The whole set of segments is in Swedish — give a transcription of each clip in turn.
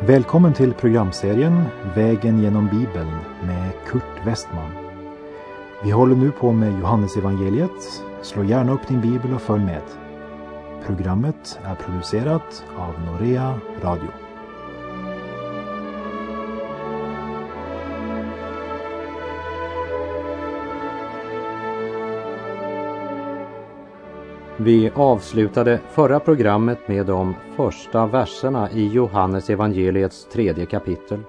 Välkommen till programserien Vägen genom Bibeln med Kurt Westman. Vi håller nu på med Johannesevangeliet. Slå gärna upp din bibel och följ med. Programmet är producerat av Norea Radio. Vi avslutade förra programmet med de första verserna i Johannes evangeliets tredje kapitel.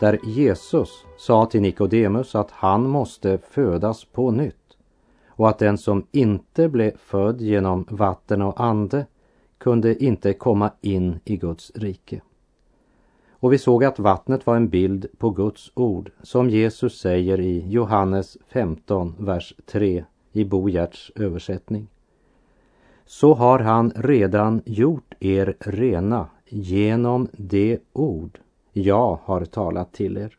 Där Jesus sa till Nikodemus att han måste födas på nytt och att den som inte blev född genom vatten och ande kunde inte komma in i Guds rike. Och vi såg att vattnet var en bild på Guds ord som Jesus säger i Johannes 15, vers 3 i Bo Gerts översättning så har han redan gjort er rena genom det ord jag har talat till er.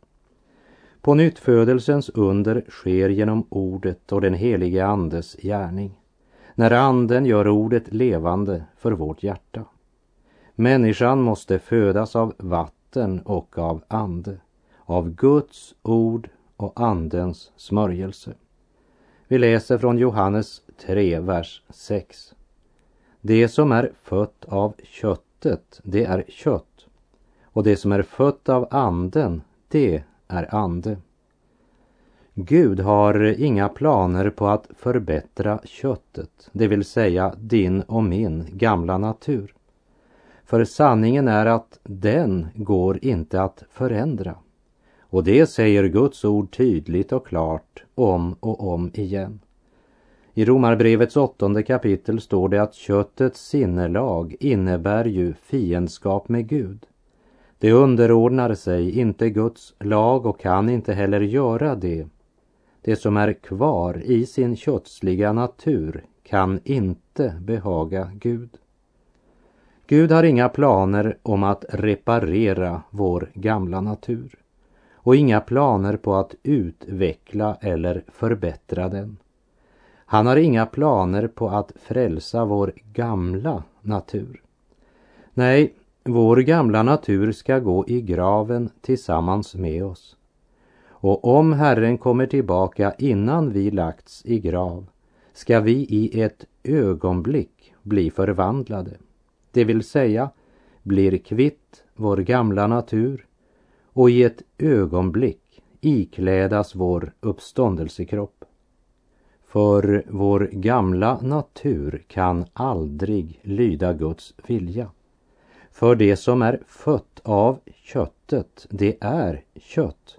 På nyttfödelsens under sker genom ordet och den helige Andes gärning, när Anden gör ordet levande för vårt hjärta. Människan måste födas av vatten och av ande, av Guds ord och Andens smörjelse. Vi läser från Johannes 3, vers 6. Det som är fött av köttet, det är kött. Och det som är fött av anden, det är ande. Gud har inga planer på att förbättra köttet, det vill säga din och min gamla natur. För sanningen är att den går inte att förändra. Och det säger Guds ord tydligt och klart om och om igen. I Romarbrevets åttonde kapitel står det att köttets sinnelag innebär ju fiendskap med Gud. Det underordnar sig inte Guds lag och kan inte heller göra det. Det som är kvar i sin kötsliga natur kan inte behaga Gud. Gud har inga planer om att reparera vår gamla natur och inga planer på att utveckla eller förbättra den. Han har inga planer på att frälsa vår gamla natur. Nej, vår gamla natur ska gå i graven tillsammans med oss. Och om Herren kommer tillbaka innan vi lagts i grav ska vi i ett ögonblick bli förvandlade. Det vill säga blir kvitt vår gamla natur och i ett ögonblick iklädas vår uppståndelsekropp. För vår gamla natur kan aldrig lyda Guds vilja. För det som är fött av köttet, det är kött.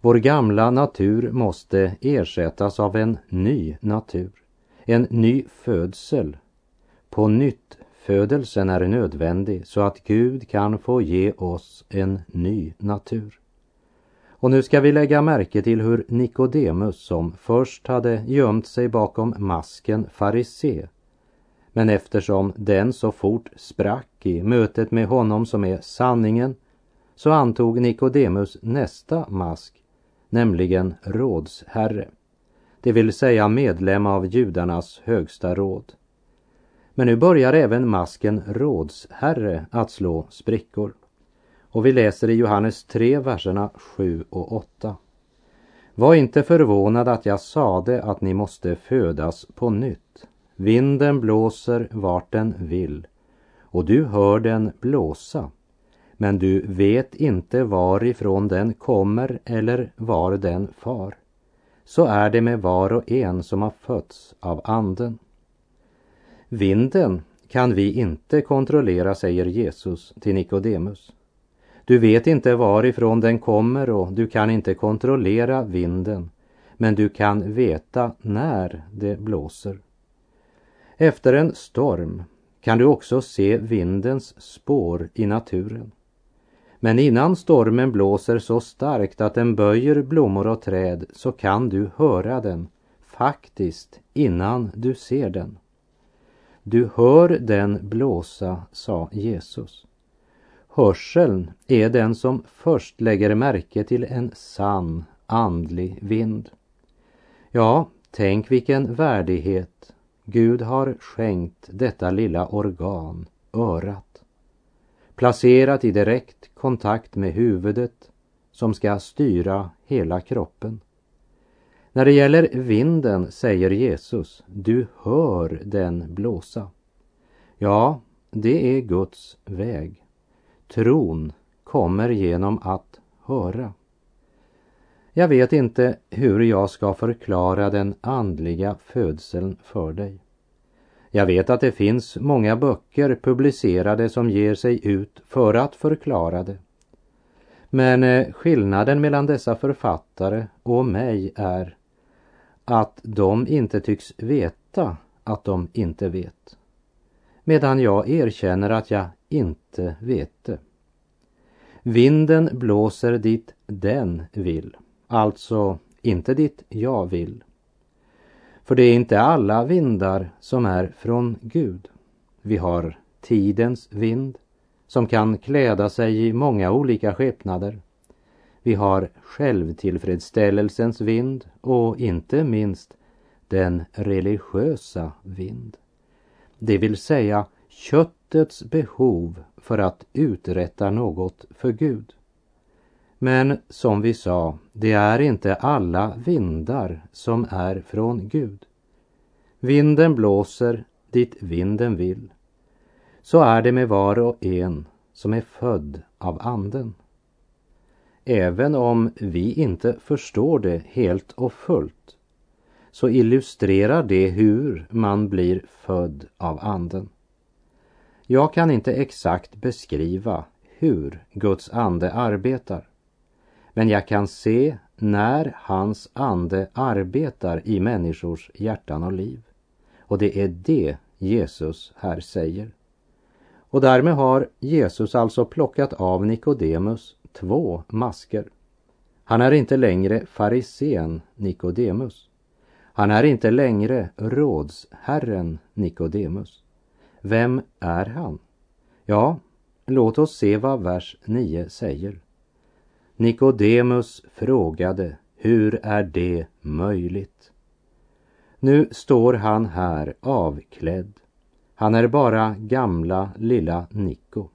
Vår gamla natur måste ersättas av en ny natur, en ny födsel. På nytt födelsen är nödvändig så att Gud kan få ge oss en ny natur. Och nu ska vi lägga märke till hur Nikodemus, som först hade gömt sig bakom masken farise, men eftersom den så fort sprack i mötet med honom som är sanningen, så antog Nikodemus nästa mask, nämligen rådsherre, det vill säga medlem av judarnas högsta råd. Men nu börjar även masken rådsherre att slå sprickor. Och vi läser i Johannes 3, verserna 7 och 8. Var inte förvånad att jag sade att ni måste födas på nytt. Vinden blåser vart den vill och du hör den blåsa. Men du vet inte varifrån den kommer eller var den far. Så är det med var och en som har fötts av anden. Vinden kan vi inte kontrollera, säger Jesus till Nikodemus. Du vet inte varifrån den kommer och du kan inte kontrollera vinden, men du kan veta när det blåser. Efter en storm kan du också se vindens spår i naturen. Men innan stormen blåser så starkt att den böjer blommor och träd så kan du höra den, faktiskt innan du ser den. Du hör den blåsa, sa Jesus. Hörseln är den som först lägger märke till en sann andlig vind. Ja, tänk vilken värdighet Gud har skänkt detta lilla organ, örat. Placerat i direkt kontakt med huvudet som ska styra hela kroppen. När det gäller vinden säger Jesus, du hör den blåsa. Ja, det är Guds väg. Tron kommer genom att höra. Jag vet inte hur jag ska förklara den andliga födseln för dig. Jag vet att det finns många böcker publicerade som ger sig ut för att förklara det. Men eh, skillnaden mellan dessa författare och mig är att de inte tycks veta att de inte vet. Medan jag erkänner att jag inte vete. Vinden blåser dit den vill, alltså inte dit jag vill. För det är inte alla vindar som är från Gud. Vi har tidens vind som kan kläda sig i många olika skepnader. Vi har självtillfredsställelsens vind och inte minst den religiösa vind. Det vill säga köttets behov för att uträtta något för Gud. Men som vi sa, det är inte alla vindar som är från Gud. Vinden blåser dit vinden vill. Så är det med var och en som är född av Anden. Även om vi inte förstår det helt och fullt så illustrerar det hur man blir född av Anden. Jag kan inte exakt beskriva hur Guds ande arbetar. Men jag kan se när hans ande arbetar i människors hjärtan och liv. Och det är det Jesus här säger. Och därmed har Jesus alltså plockat av Nikodemus två masker. Han är inte längre farisén Nikodemus. Han är inte längre rådsherren Nikodemus. Vem är han? Ja, låt oss se vad vers 9 säger. Nikodemus frågade, hur är det möjligt? Nu står han här avklädd. Han är bara gamla lilla Niko.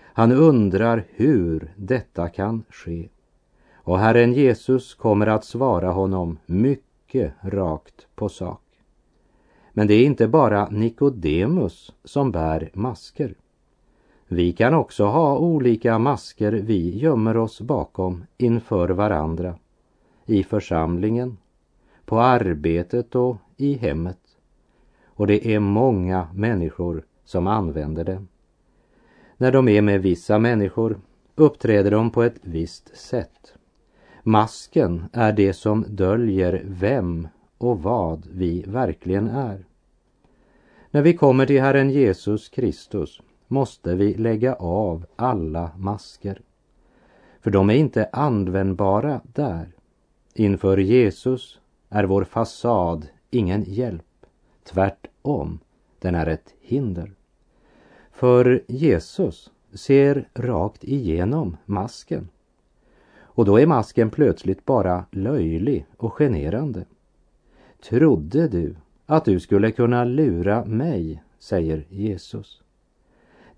Han undrar hur detta kan ske. Och Herren Jesus kommer att svara honom mycket rakt på sak. Men det är inte bara Nikodemus som bär masker. Vi kan också ha olika masker vi gömmer oss bakom inför varandra. I församlingen, på arbetet och i hemmet. Och det är många människor som använder det. När de är med vissa människor uppträder de på ett visst sätt. Masken är det som döljer vem och vad vi verkligen är. När vi kommer till Herren Jesus Kristus måste vi lägga av alla masker. För de är inte användbara där. Inför Jesus är vår fasad ingen hjälp. Tvärtom, den är ett hinder. För Jesus ser rakt igenom masken. Och då är masken plötsligt bara löjlig och generande. Trodde du att du skulle kunna lura mig, säger Jesus.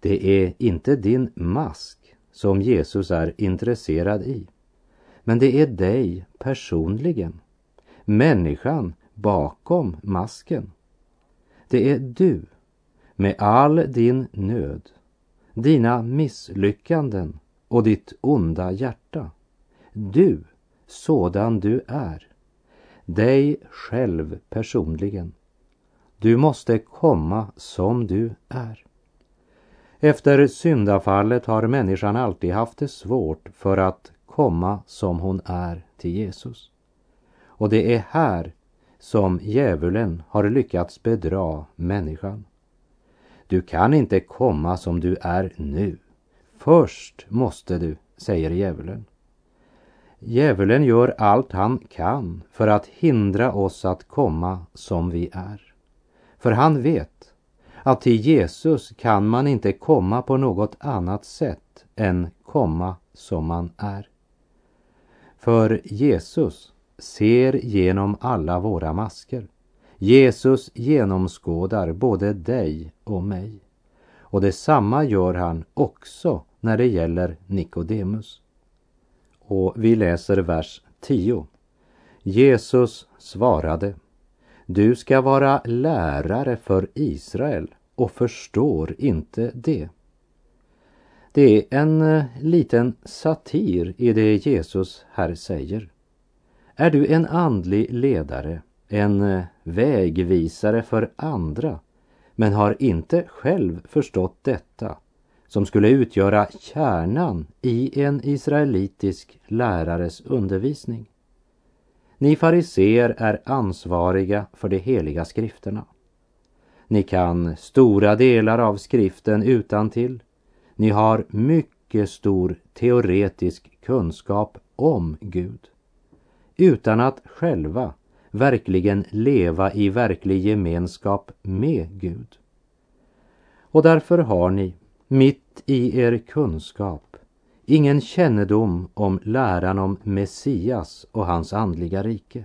Det är inte din mask som Jesus är intresserad i. Men det är dig personligen, människan bakom masken. Det är du med all din nöd, dina misslyckanden och ditt onda hjärta. Du, sådan du är. Dig själv personligen. Du måste komma som du är. Efter syndafallet har människan alltid haft det svårt för att komma som hon är till Jesus. Och det är här som djävulen har lyckats bedra människan. Du kan inte komma som du är nu. Först måste du, säger djävulen. Djävulen gör allt han kan för att hindra oss att komma som vi är. För han vet att till Jesus kan man inte komma på något annat sätt än komma som man är. För Jesus ser genom alla våra masker. Jesus genomskådar både dig och mig. Och detsamma gör han också när det gäller Nikodemus. Och vi läser vers 10. Jesus svarade Du ska vara lärare för Israel och förstår inte det. Det är en eh, liten satir i det Jesus här säger. Är du en andlig ledare, en eh, vägvisare för andra, men har inte själv förstått detta, som skulle utgöra kärnan i en israelitisk lärares undervisning? Ni fariseer är ansvariga för de heliga skrifterna. Ni kan stora delar av skriften utan till. Ni har mycket stor teoretisk kunskap om Gud utan att själva verkligen leva i verklig gemenskap med Gud. Och därför har ni, mitt i er kunskap, ingen kännedom om läran om Messias och hans andliga rike.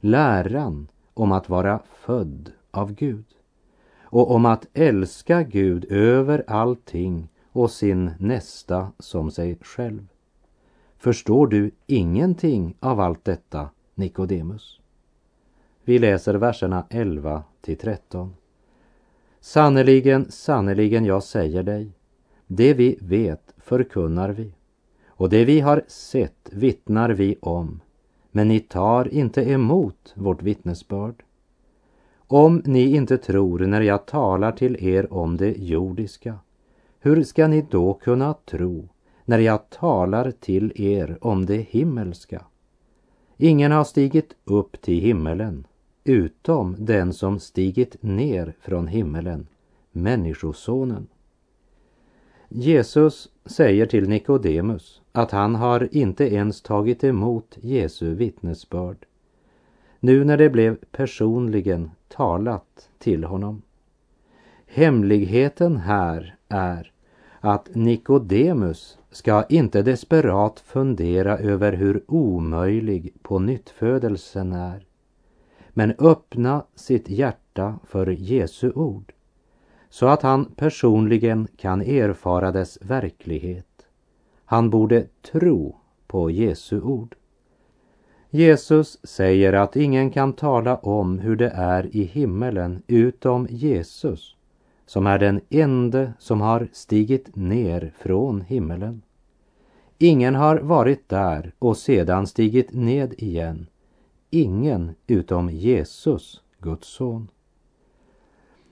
Läran om att vara född av Gud och om att älska Gud över allting och sin nästa som sig själv. Förstår du ingenting av allt detta, Nikodemus? Vi läser verserna 11 till 13. Sannerligen, sannerligen, jag säger dig, det vi vet förkunnar vi, och det vi har sett vittnar vi om, men ni tar inte emot vårt vittnesbörd. Om ni inte tror när jag talar till er om det jordiska, hur ska ni då kunna tro när jag talar till er om det himmelska? Ingen har stigit upp till himmelen utom den som stigit ner från himmelen, Människosonen. Jesus säger till Nikodemus att han har inte ens tagit emot Jesu vittnesbörd nu när det blev personligen talat till honom. Hemligheten här är att Nikodemus ska inte desperat fundera över hur omöjlig på nyttfödelsen är, men öppna sitt hjärta för Jesu ord så att han personligen kan erfara dess verklighet. Han borde tro på Jesu ord. Jesus säger att ingen kan tala om hur det är i himmelen utom Jesus, som är den ende som har stigit ner från himmelen. Ingen har varit där och sedan stigit ned igen. Ingen utom Jesus, Guds son.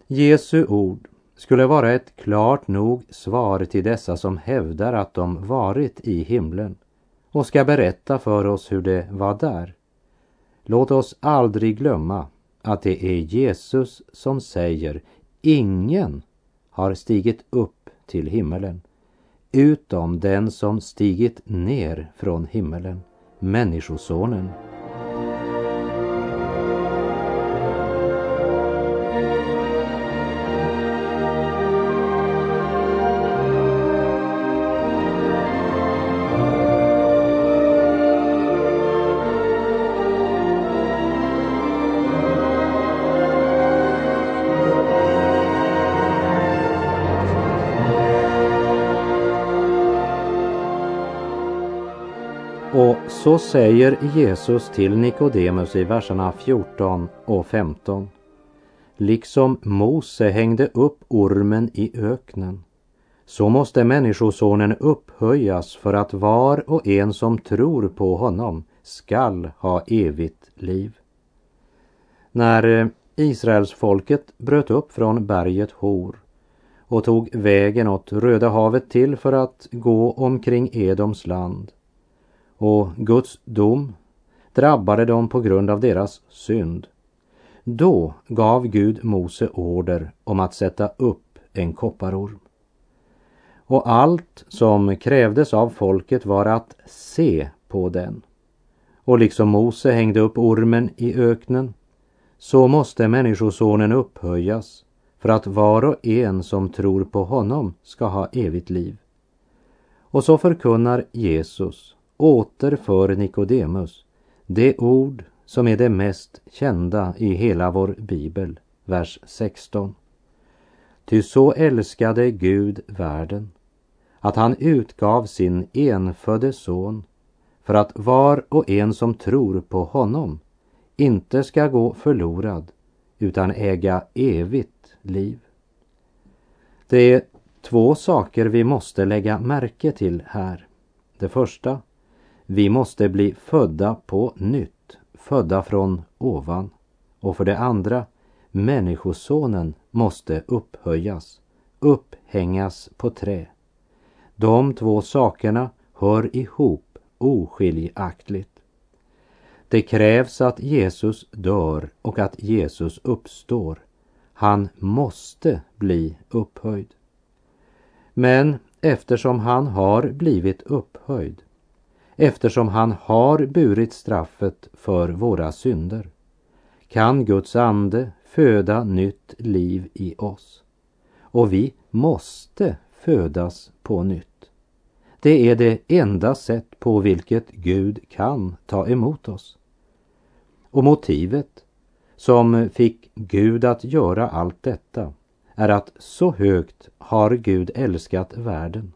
Jesu ord skulle vara ett klart nog svar till dessa som hävdar att de varit i himlen och ska berätta för oss hur det var där. Låt oss aldrig glömma att det är Jesus som säger ingen har stigit upp till himmelen utom den som stigit ner från himmelen, Människosonen. Så säger Jesus till Nikodemus i verserna 14 och 15. Liksom Mose hängde upp ormen i öknen, så måste Människosonen upphöjas för att var och en som tror på honom skall ha evigt liv. När Israelsfolket Israels folket bröt upp från berget Hor och tog vägen åt Röda havet till för att gå omkring Edoms land och Guds dom drabbade dem på grund av deras synd. Då gav Gud Mose order om att sätta upp en kopparorm. Och allt som krävdes av folket var att se på den. Och liksom Mose hängde upp ormen i öknen så måste Människosonen upphöjas för att var och en som tror på honom ska ha evigt liv. Och så förkunnar Jesus återför Nikodemus det ord som är det mest kända i hela vår bibel, vers 16. Ty så älskade Gud världen att han utgav sin enfödde son för att var och en som tror på honom inte ska gå förlorad utan äga evigt liv. Det är två saker vi måste lägga märke till här. Det första, vi måste bli födda på nytt, födda från ovan. Och för det andra, Människosonen måste upphöjas, upphängas på trä. De två sakerna hör ihop oskiljaktigt. Det krävs att Jesus dör och att Jesus uppstår. Han måste bli upphöjd. Men eftersom han har blivit upphöjd, eftersom han har burit straffet för våra synder, kan Guds ande föda nytt liv i oss. Och vi måste födas på nytt. Det är det enda sätt på vilket Gud kan ta emot oss. Och motivet som fick Gud att göra allt detta är att så högt har Gud älskat världen.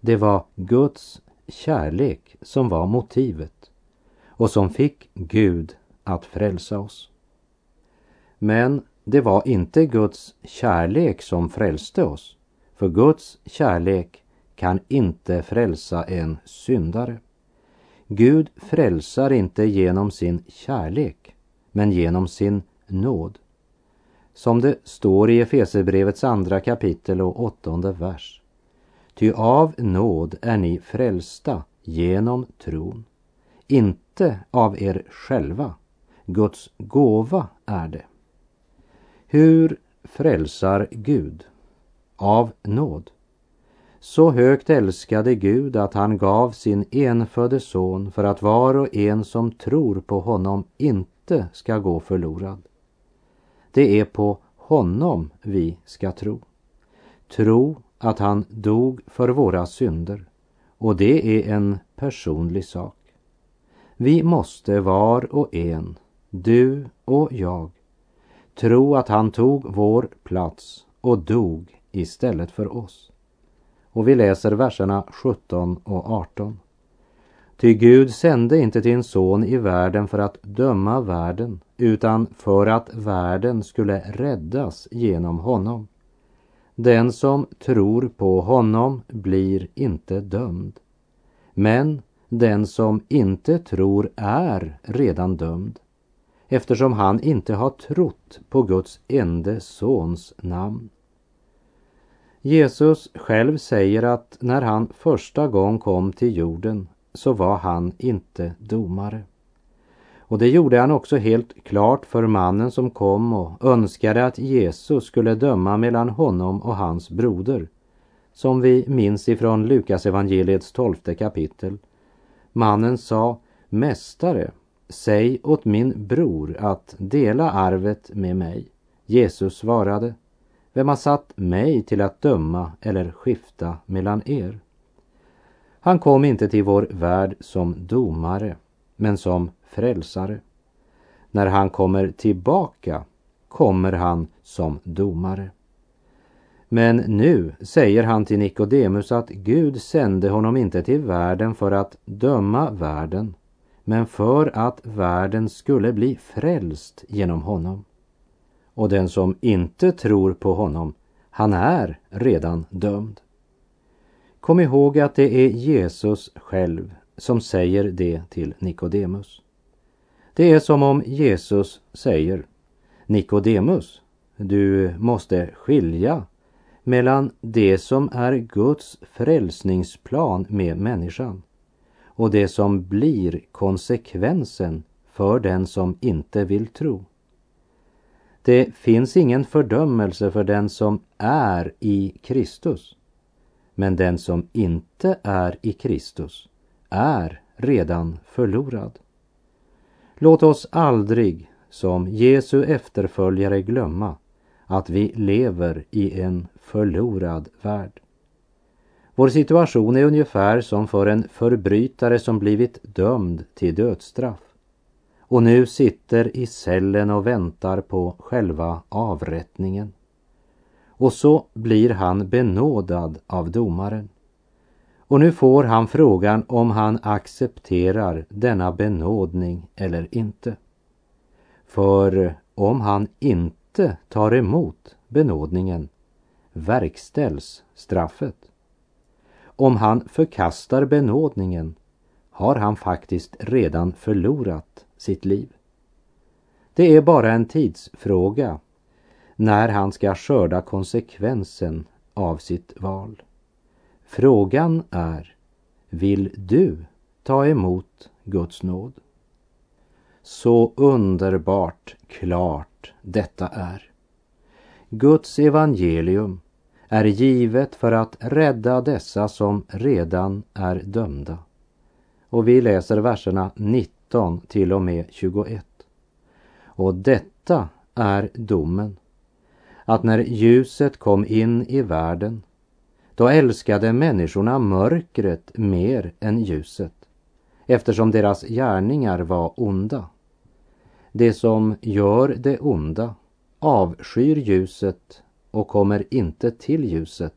Det var Guds kärlek som var motivet och som fick Gud att frälsa oss. Men det var inte Guds kärlek som frälste oss. För Guds kärlek kan inte frälsa en syndare. Gud frälsar inte genom sin kärlek, men genom sin nåd. Som det står i Efeserbrevets andra kapitel och åttonde vers. Ty av nåd är ni frälsta genom tron, inte av er själva. Guds gåva är det. Hur frälsar Gud? Av nåd. Så högt älskade Gud att han gav sin enfödde son för att var och en som tror på honom inte ska gå förlorad. Det är på honom vi ska tro. Tro att han dog för våra synder och det är en personlig sak. Vi måste var och en, du och jag, tro att han tog vår plats och dog istället för oss. Och vi läser verserna 17 och 18. Ty Gud sände inte sin son i världen för att döma världen utan för att världen skulle räddas genom honom. Den som tror på honom blir inte dömd. Men den som inte tror är redan dömd eftersom han inte har trott på Guds ende sons namn. Jesus själv säger att när han första gång kom till jorden så var han inte domare. Och det gjorde han också helt klart för mannen som kom och önskade att Jesus skulle döma mellan honom och hans broder. Som vi minns ifrån Lukas evangeliets tolfte kapitel. Mannen sa, Mästare, säg åt min bror att dela arvet med mig. Jesus svarade, vem har satt mig till att döma eller skifta mellan er? Han kom inte till vår värld som domare, men som frälsare. När han kommer tillbaka kommer han som domare. Men nu säger han till Nikodemus att Gud sände honom inte till världen för att döma världen, men för att världen skulle bli frälst genom honom. Och den som inte tror på honom, han är redan dömd. Kom ihåg att det är Jesus själv som säger det till Nikodemus. Det är som om Jesus säger Nikodemus, du måste skilja mellan det som är Guds frälsningsplan med människan och det som blir konsekvensen för den som inte vill tro. Det finns ingen fördömelse för den som är i Kristus. Men den som inte är i Kristus är redan förlorad. Låt oss aldrig som Jesu efterföljare glömma att vi lever i en förlorad värld. Vår situation är ungefär som för en förbrytare som blivit dömd till dödsstraff och nu sitter i cellen och väntar på själva avrättningen. Och så blir han benådad av domaren. Och nu får han frågan om han accepterar denna benådning eller inte. För om han inte tar emot benådningen verkställs straffet. Om han förkastar benådningen har han faktiskt redan förlorat sitt liv. Det är bara en tidsfråga när han ska skörda konsekvensen av sitt val. Frågan är, vill du ta emot Guds nåd? Så underbart klart detta är. Guds evangelium är givet för att rädda dessa som redan är dömda. Och vi läser verserna 19 till och med 21. Och detta är domen, att när ljuset kom in i världen, då älskade människorna mörkret mer än ljuset, eftersom deras gärningar var onda. Det som gör det onda avskyr ljuset och kommer inte till ljuset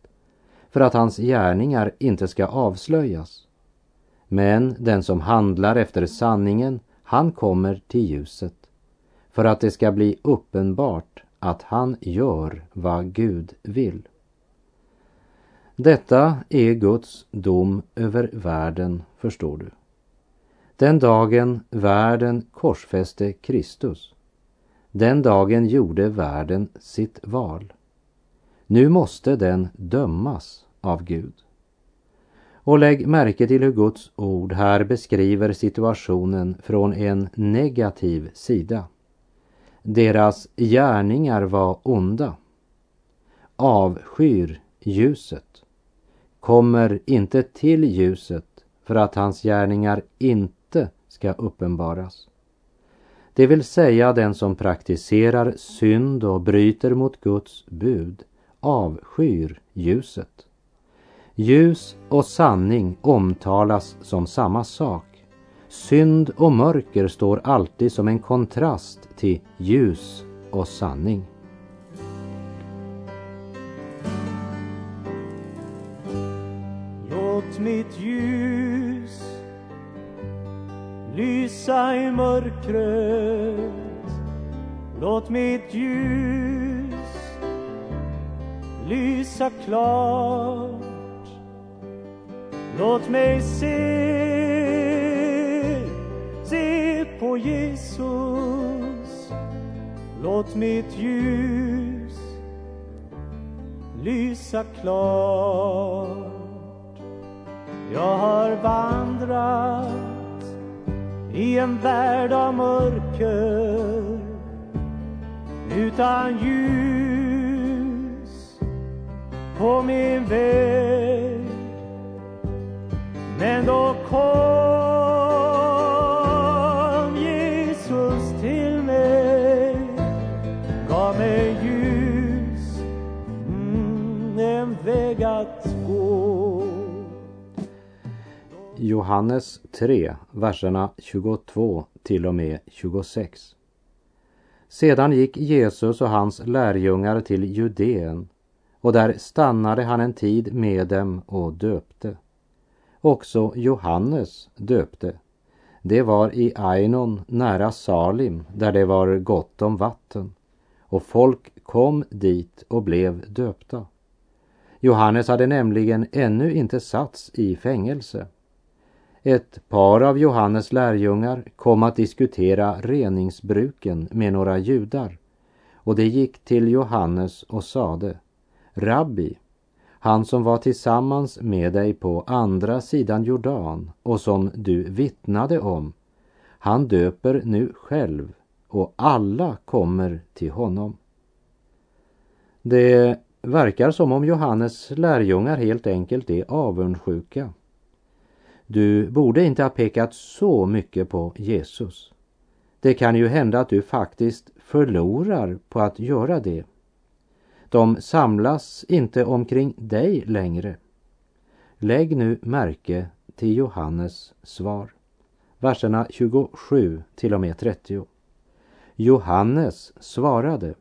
för att hans gärningar inte ska avslöjas. Men den som handlar efter sanningen, han kommer till ljuset för att det ska bli uppenbart att han gör vad Gud vill. Detta är Guds dom över världen, förstår du. Den dagen världen korsfäste Kristus, den dagen gjorde världen sitt val. Nu måste den dömas av Gud. Och lägg märke till hur Guds ord här beskriver situationen från en negativ sida. Deras gärningar var onda, avskyr ljuset, kommer inte till ljuset för att hans gärningar inte ska uppenbaras. Det vill säga den som praktiserar synd och bryter mot Guds bud avskyr ljuset. Ljus och sanning omtalas som samma sak. Synd och mörker står alltid som en kontrast till ljus och sanning. Låt mitt ljus lysa i mörkret. Låt mitt ljus lysa klart. Låt mig se, se på Jesus. Låt mitt ljus lysa klart. Jag har vandrat i en värld av mörker utan ljus på min väg. Men då kom Johannes 3, verserna 22 till och med 26. Sedan gick Jesus och hans lärjungar till Judeen och där stannade han en tid med dem och döpte. Också Johannes döpte. Det var i Ainon nära Salim där det var gott om vatten och folk kom dit och blev döpta. Johannes hade nämligen ännu inte satts i fängelse. Ett par av Johannes lärjungar kom att diskutera reningsbruken med några judar och det gick till Johannes och sade Rabbi, han som var tillsammans med dig på andra sidan Jordan och som du vittnade om, han döper nu själv och alla kommer till honom. Det verkar som om Johannes lärjungar helt enkelt är avundsjuka. Du borde inte ha pekat så mycket på Jesus. Det kan ju hända att du faktiskt förlorar på att göra det. De samlas inte omkring dig längre. Lägg nu märke till Johannes svar. Verserna 27 till och med 30. Johannes svarade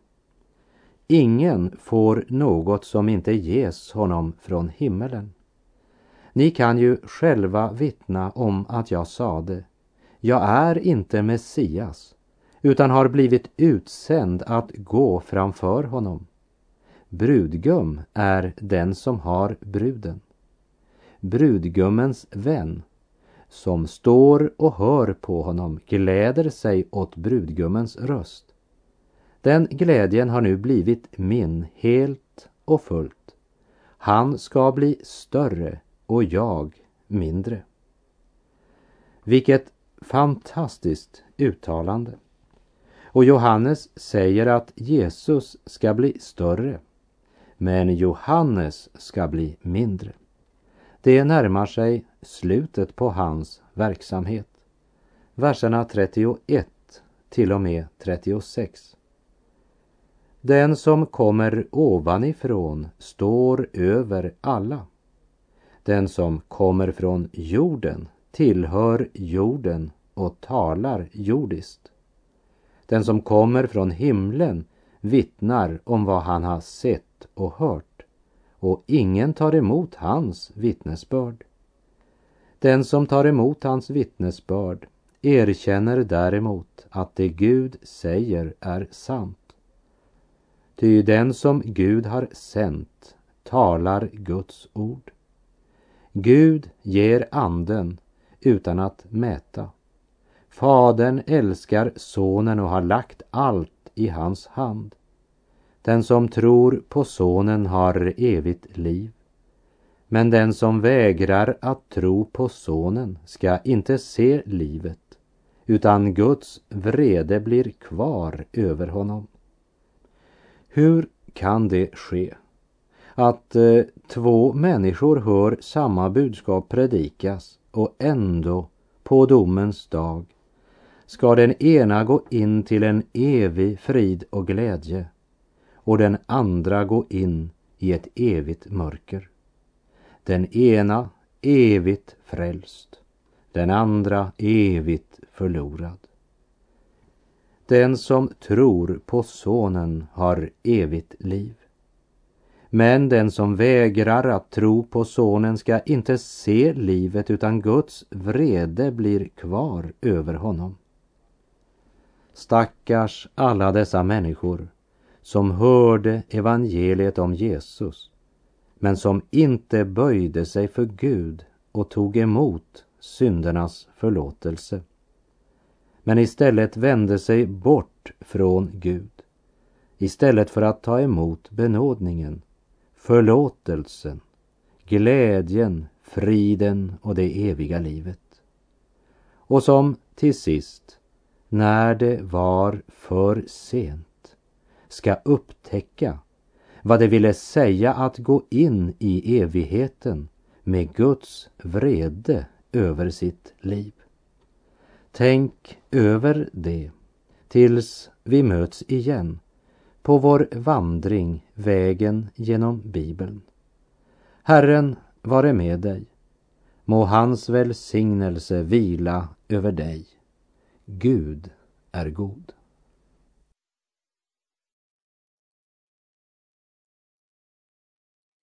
Ingen får något som inte ges honom från himmelen. Ni kan ju själva vittna om att jag sade Jag är inte Messias utan har blivit utsänd att gå framför honom. Brudgum är den som har bruden. Brudgummens vän som står och hör på honom gläder sig åt brudgummens röst. Den glädjen har nu blivit min helt och fullt. Han ska bli större och jag mindre. Vilket fantastiskt uttalande. Och Johannes säger att Jesus ska bli större, men Johannes ska bli mindre. Det närmar sig slutet på hans verksamhet. Verserna 31 till och med 36. Den som kommer ovanifrån står över alla. Den som kommer från jorden tillhör jorden och talar jordiskt. Den som kommer från himlen vittnar om vad han har sett och hört och ingen tar emot hans vittnesbörd. Den som tar emot hans vittnesbörd erkänner däremot att det Gud säger är sant. Ty den som Gud har sänt talar Guds ord. Gud ger anden utan att mäta. Fadern älskar sonen och har lagt allt i hans hand. Den som tror på sonen har evigt liv. Men den som vägrar att tro på sonen ska inte se livet, utan Guds vrede blir kvar över honom. Hur kan det ske att eh, två människor hör samma budskap predikas och ändå på domens dag ska den ena gå in till en evig frid och glädje och den andra gå in i ett evigt mörker. Den ena evigt frälst, den andra evigt förlorad. Den som tror på Sonen har evigt liv. Men den som vägrar att tro på Sonen ska inte se livet utan Guds vrede blir kvar över honom. Stackars alla dessa människor som hörde evangeliet om Jesus men som inte böjde sig för Gud och tog emot syndernas förlåtelse men istället vände sig bort från Gud istället för att ta emot benådningen, förlåtelsen, glädjen, friden och det eviga livet. Och som till sist, när det var för sent, ska upptäcka vad det ville säga att gå in i evigheten med Guds vrede över sitt liv. Tänk över det tills vi möts igen på vår vandring vägen genom Bibeln. Herren vare med dig. Må hans välsignelse vila över dig. Gud är god.